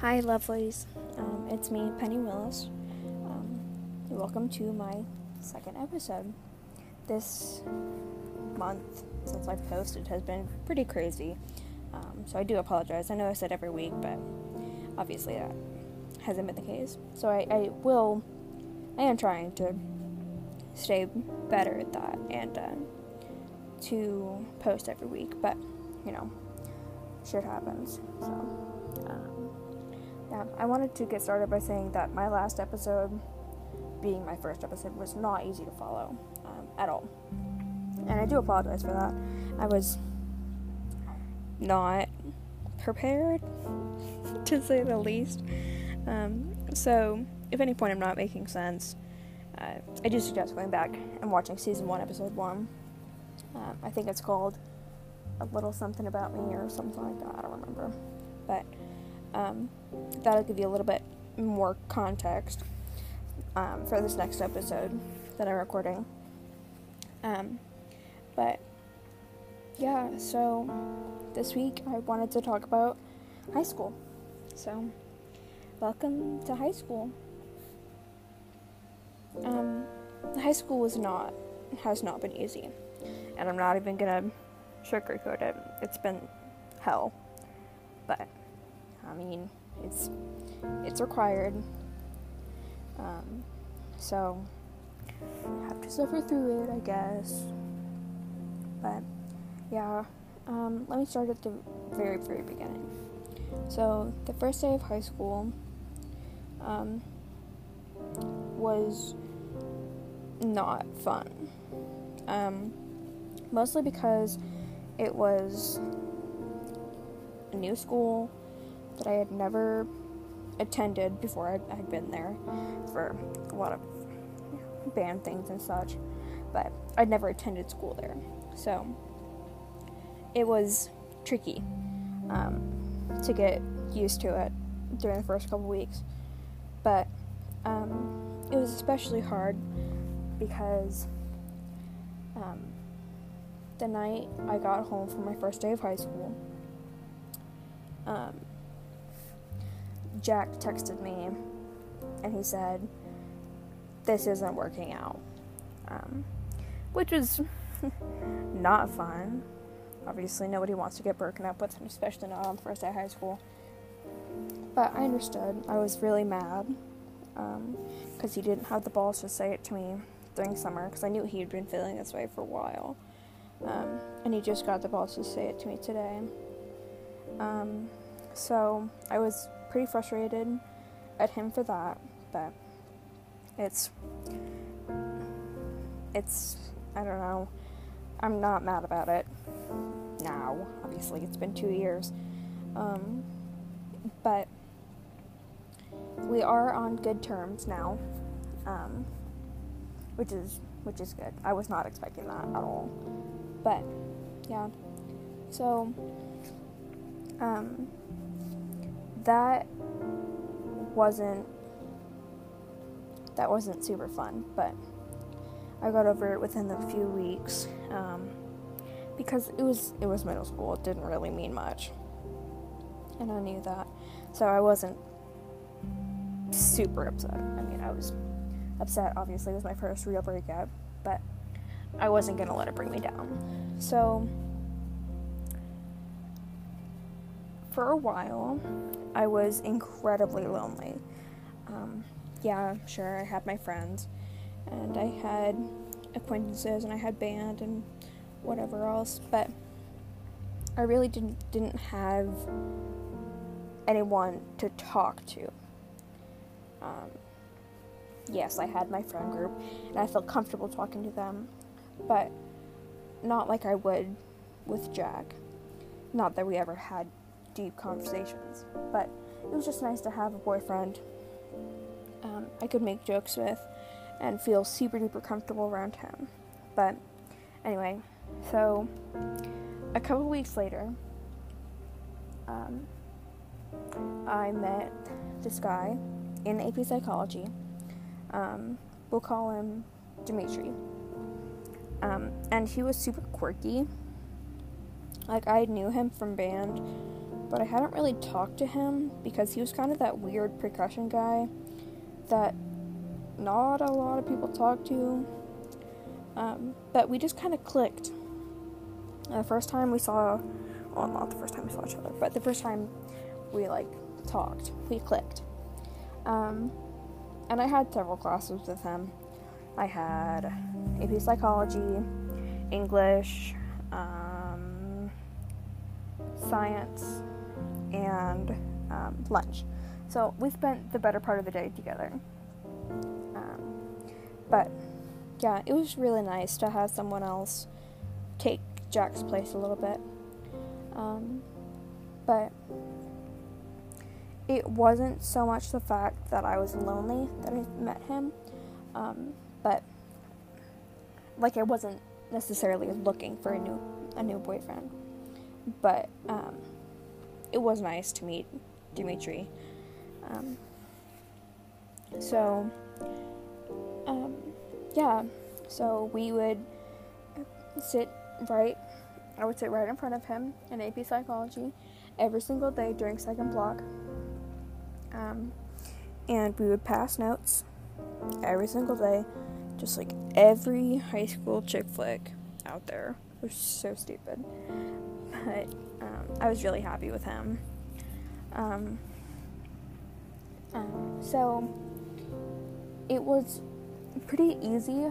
Hi, lovelies. Um, it's me, Penny Willis. Um, welcome to my second episode. This month, since I've posted, has been pretty crazy. Um, so I do apologize. I know I said every week, but obviously that hasn't been the case. So I, I will, I am trying to stay better at that and uh, to post every week, but you know, shit happens. So. Um, yeah, I wanted to get started by saying that my last episode, being my first episode, was not easy to follow um, at all. And I do apologize for that. I was not prepared, to say the least. Um, so, if any point I'm not making sense, uh, I do suggest going back and watching season 1, episode 1. Um, I think it's called A Little Something About Me or something like that. I don't remember. But um, that'll give you a little bit more context um, for this next episode that I'm recording. Um, but yeah, so this week I wanted to talk about high school. So, welcome to high school. Um, high school was not, has not been easy. And I'm not even gonna sugarcoat it. It's been hell. But I mean, it's it's required. Um, so have to suffer through it, I guess. But yeah, um, let me start at the very very beginning. So the first day of high school um, was not fun. Um, mostly because it was a new school that I had never attended before I had been there for a lot of band things and such, but I'd never attended school there. So it was tricky um, to get used to it during the first couple weeks, but um, it was especially hard because um, the night I got home from my first day of high school, um, Jack texted me and he said, This isn't working out. Um, which was not fun. Obviously, nobody wants to get broken up with, especially not on first day of high school. But I understood. I was really mad because um, he didn't have the balls to say it to me during summer because I knew he had been feeling this way for a while. Um, and he just got the balls to say it to me today. Um, so I was pretty frustrated at him for that, but it's it's I don't know. I'm not mad about it now. Obviously, it's been two years, um, but we are on good terms now, um, which is which is good. I was not expecting that at all, but yeah. So, um, that wasn't that wasn't super fun, but I got over it within a few weeks um, because it was it was middle school. It didn't really mean much, and I knew that, so I wasn't super upset. I mean, I was upset. Obviously, it was my first real breakup, but I wasn't gonna let it bring me down. So for a while, I was incredibly lonely. Um, yeah, sure, I had my friends, and I had acquaintances, and I had band, and whatever else, but I really didn't didn't have anyone to talk to. Um, yes, I had my friend group, and I felt comfortable talking to them, but not like I would with Jack. Not that we ever had deep conversations. But it was just nice to have a boyfriend um, I could make jokes with and feel super duper comfortable around him. But anyway, so a couple weeks later, um, I met this guy in AP Psychology. Um, we'll call him Dimitri. Um, and he was super quirky. Like, I knew him from band but I hadn't really talked to him because he was kind of that weird percussion guy that not a lot of people talk to. Um, but we just kind of clicked. The first time we saw, well, not the first time we saw each other, but the first time we like talked, we clicked. Um, and I had several classes with him. I had AP Psychology, English, um, Science, and um, lunch. So we spent the better part of the day together. Um, but yeah, it was really nice to have someone else take Jack's place a little bit. Um, but it wasn't so much the fact that I was lonely that I met him, um, but like I wasn't necessarily looking for a new a new boyfriend. But um, it was nice to meet Dimitri. Um, so, um, yeah, so we would sit right, I would sit right in front of him in AP Psychology every single day during second block. Um, and we would pass notes every single day, just like every high school chick flick out there. It was so stupid. But um, I was really happy with him. Um, um, so it was pretty easy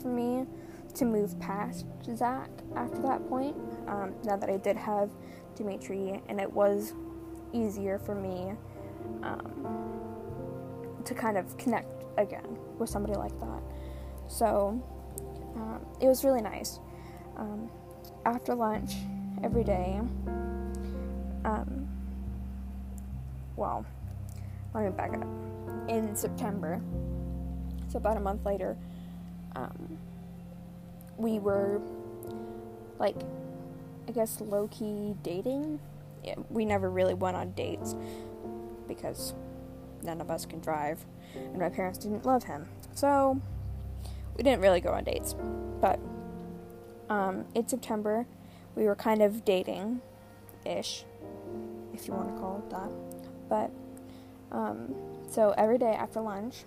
for me to move past Zach after that point. Um, now that I did have Dimitri, and it was easier for me um, to kind of connect again with somebody like that. So um, it was really nice. Um, after lunch, every day, um, well, let me back up. In September, so about a month later, um, we were like, I guess, low key dating. Yeah, we never really went on dates because none of us can drive, and my parents didn't love him. So we didn't really go on dates. But um, in September, we were kind of dating ish, if you want to call it that. But um, so every day after lunch,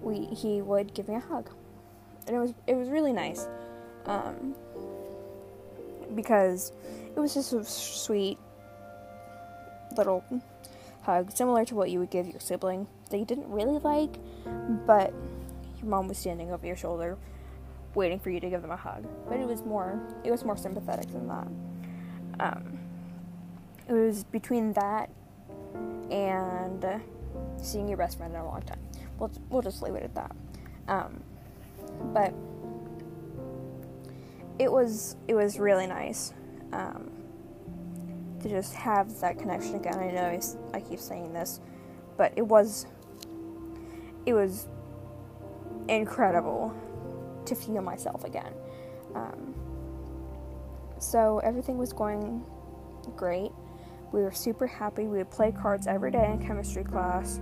we he would give me a hug, and it was it was really nice, um, because it was just a sweet little hug, similar to what you would give your sibling that you didn't really like, but your mom was standing over your shoulder, waiting for you to give them a hug. But it was more it was more sympathetic than that. Um, it was between that and seeing your best friend in a long time. We'll, we'll just leave it at that. Um, but it was it was really nice um, to just have that connection again. I know I, I keep saying this, but it was it was incredible to feel myself again. Um, so everything was going great. We were super happy. We would play cards every day in chemistry class.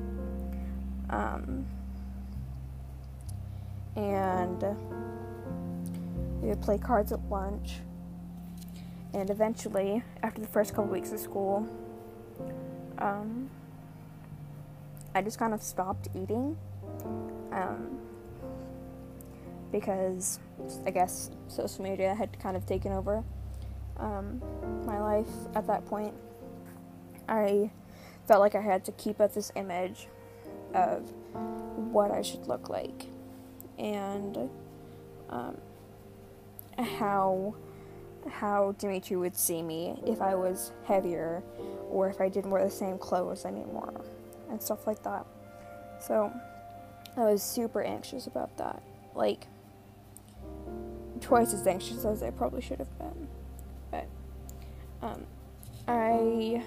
Um, and we would play cards at lunch. And eventually, after the first couple weeks of school, um, I just kind of stopped eating. Um, because I guess social media had kind of taken over um, my life at that point. I felt like I had to keep up this image of what I should look like and um, how how Dimitri would see me if I was heavier or if I didn't wear the same clothes anymore and stuff like that. So I was super anxious about that. Like twice as anxious as I probably should have been. But um, I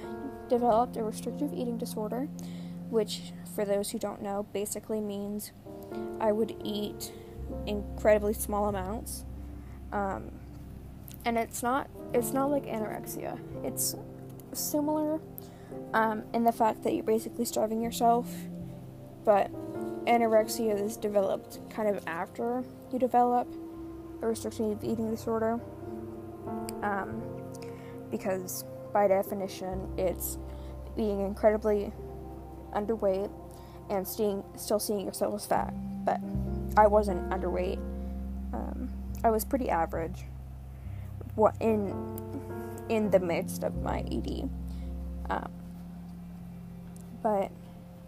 developed a restrictive eating disorder, which, for those who don't know, basically means I would eat incredibly small amounts. Um, and it's not it's not like anorexia. It's similar um, in the fact that you're basically starving yourself, but anorexia is developed kind of after you develop a restrictive eating disorder. Um, because by definition, it's being incredibly underweight and seeing, still seeing yourself as fat. But I wasn't underweight. Um, I was pretty average. What in in the midst of my ED. Um, but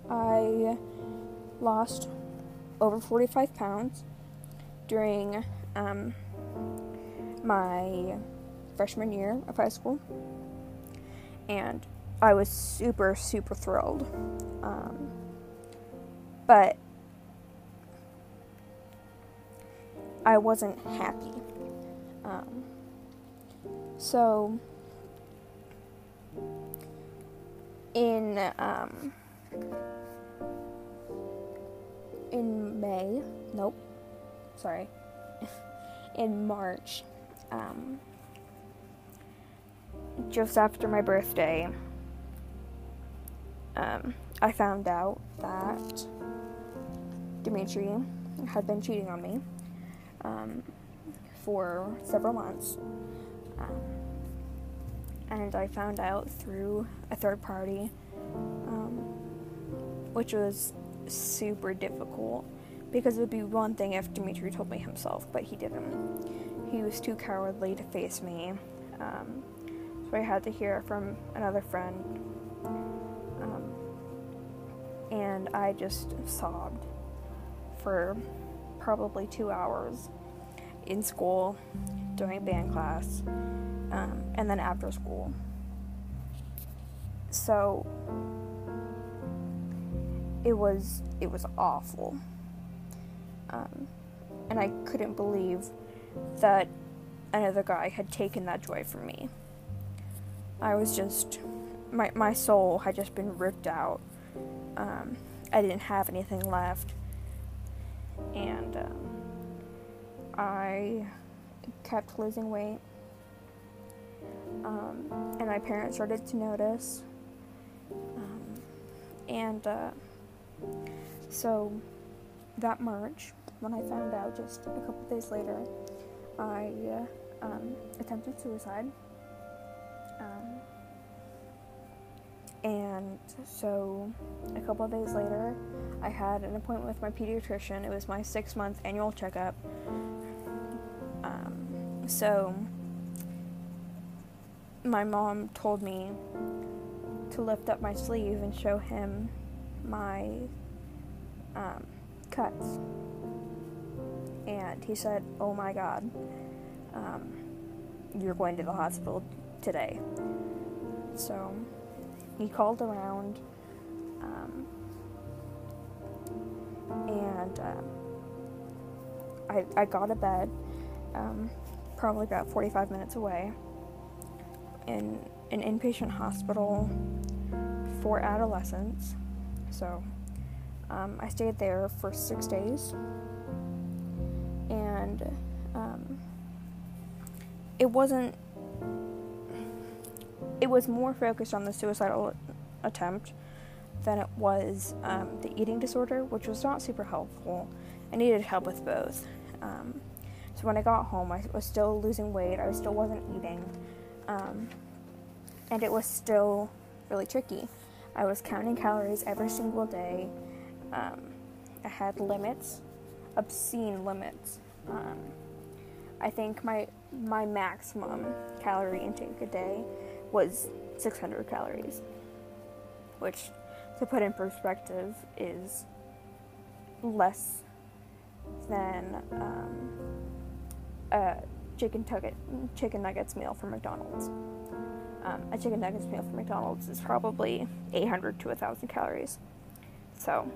I lost over 45 pounds during um, my freshman year of high school, and I was super, super thrilled. Um, but I wasn't happy. Um, so, in um, in May, nope, sorry, in March, um, just after my birthday, um, I found out that Dimitri had been cheating on me um, for several months. Um, and I found out through a third party, um, which was super difficult because it would be one thing if Dimitri told me himself, but he didn't. He was too cowardly to face me, um, so I had to hear from another friend, um, and I just sobbed for probably two hours in school during band class um, and then after school. So it was it was awful, um, and I couldn't believe that another guy had taken that joy from me. I was just my my soul had just been ripped out. Um, I didn't have anything left, and um, I kept losing weight um, and my parents started to notice. Um, and uh, so that March, when I found out just a couple days later, I uh, um, attempted suicide. Um, and so a couple days later, I had an appointment with my pediatrician. It was my six month annual checkup. Um, so my mom told me to lift up my sleeve and show him my um, cuts. And he said, Oh my god, um, you're going to the hospital today. So he called around um, and uh, I, I got a bed, um, probably about 45 minutes away in an inpatient hospital for adolescents. So um, I stayed there for six days, and um, it wasn't. It was more focused on the suicidal attempt than it was um, the eating disorder, which was not super helpful. I needed help with both. Um, so when I got home, I was still losing weight. I still wasn't eating. Um, and it was still really tricky. I was counting calories every single day. Um, I had limits, obscene limits. Um, I think my my maximum calorie intake a day was 600 calories, which, to put in perspective, is less than um, a chicken nugget chicken nuggets meal from McDonald's. Um, a chicken nuggets meal from McDonald's is probably 800 to 1,000 calories. So,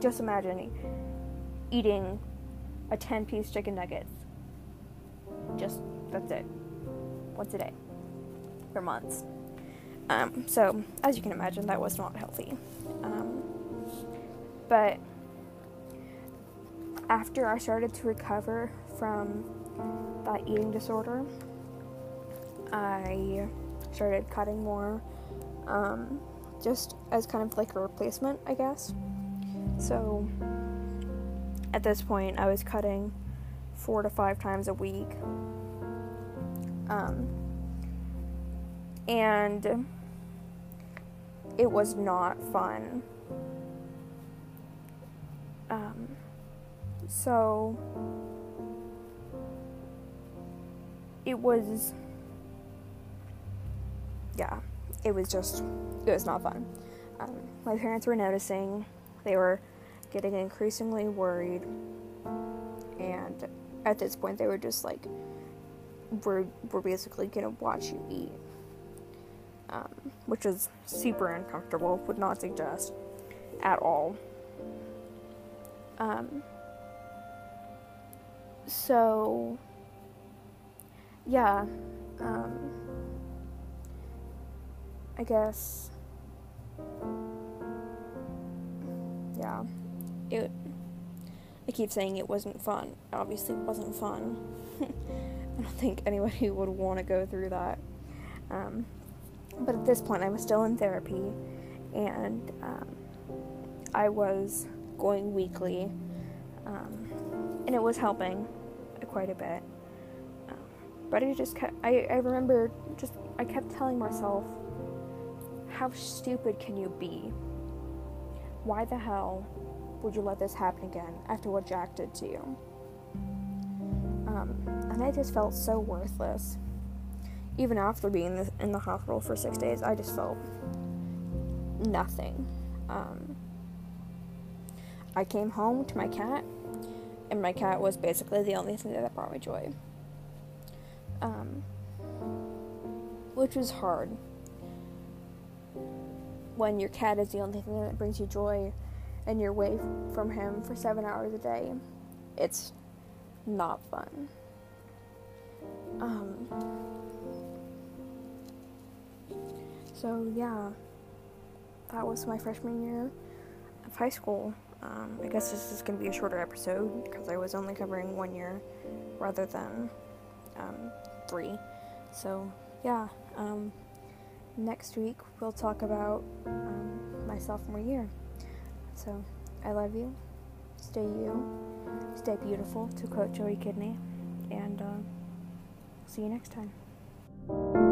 just imagine eating a 10 piece chicken nugget. Just, that's it. Once a day. For months. Um, so, as you can imagine, that was not healthy. Um, but after I started to recover from that eating disorder, I started cutting more, um, just as kind of like a replacement, I guess. So at this point, I was cutting four to five times a week. Um, and it was not fun. Um, so it was, yeah, it was just, it was not fun. Um, my parents were noticing, they were getting increasingly worried, and at this point, they were just like, we're, we're basically gonna watch you eat. Um, which is super uncomfortable, would not suggest at all. Um, so, yeah, um, I guess, yeah, it, I keep saying it wasn't fun. Obviously, it wasn't fun. I don't think anybody would want to go through that. Um, but at this point, I was still in therapy, and um, I was going weekly, um, and it was helping quite a bit. Um, but I just kept, I, I remember just, I kept telling myself, how stupid can you be? Why the hell would you let this happen again after what Jack did to you? Um, and I just felt so worthless. Even after being in the hospital for six days, I just felt nothing. Um, I came home to my cat, and my cat was basically the only thing that brought me joy. Um, which was hard. When your cat is the only thing that brings you joy, and you're away from him for seven hours a day, it's not fun. Um, so, yeah, that was my freshman year of high school. Um, I guess this is going to be a shorter episode because I was only covering one year rather than um, three. So, yeah, um, next week we'll talk about um, my sophomore year. So, I love you. Stay you. Stay beautiful, to quote Joey Kidney. And uh, see you next time.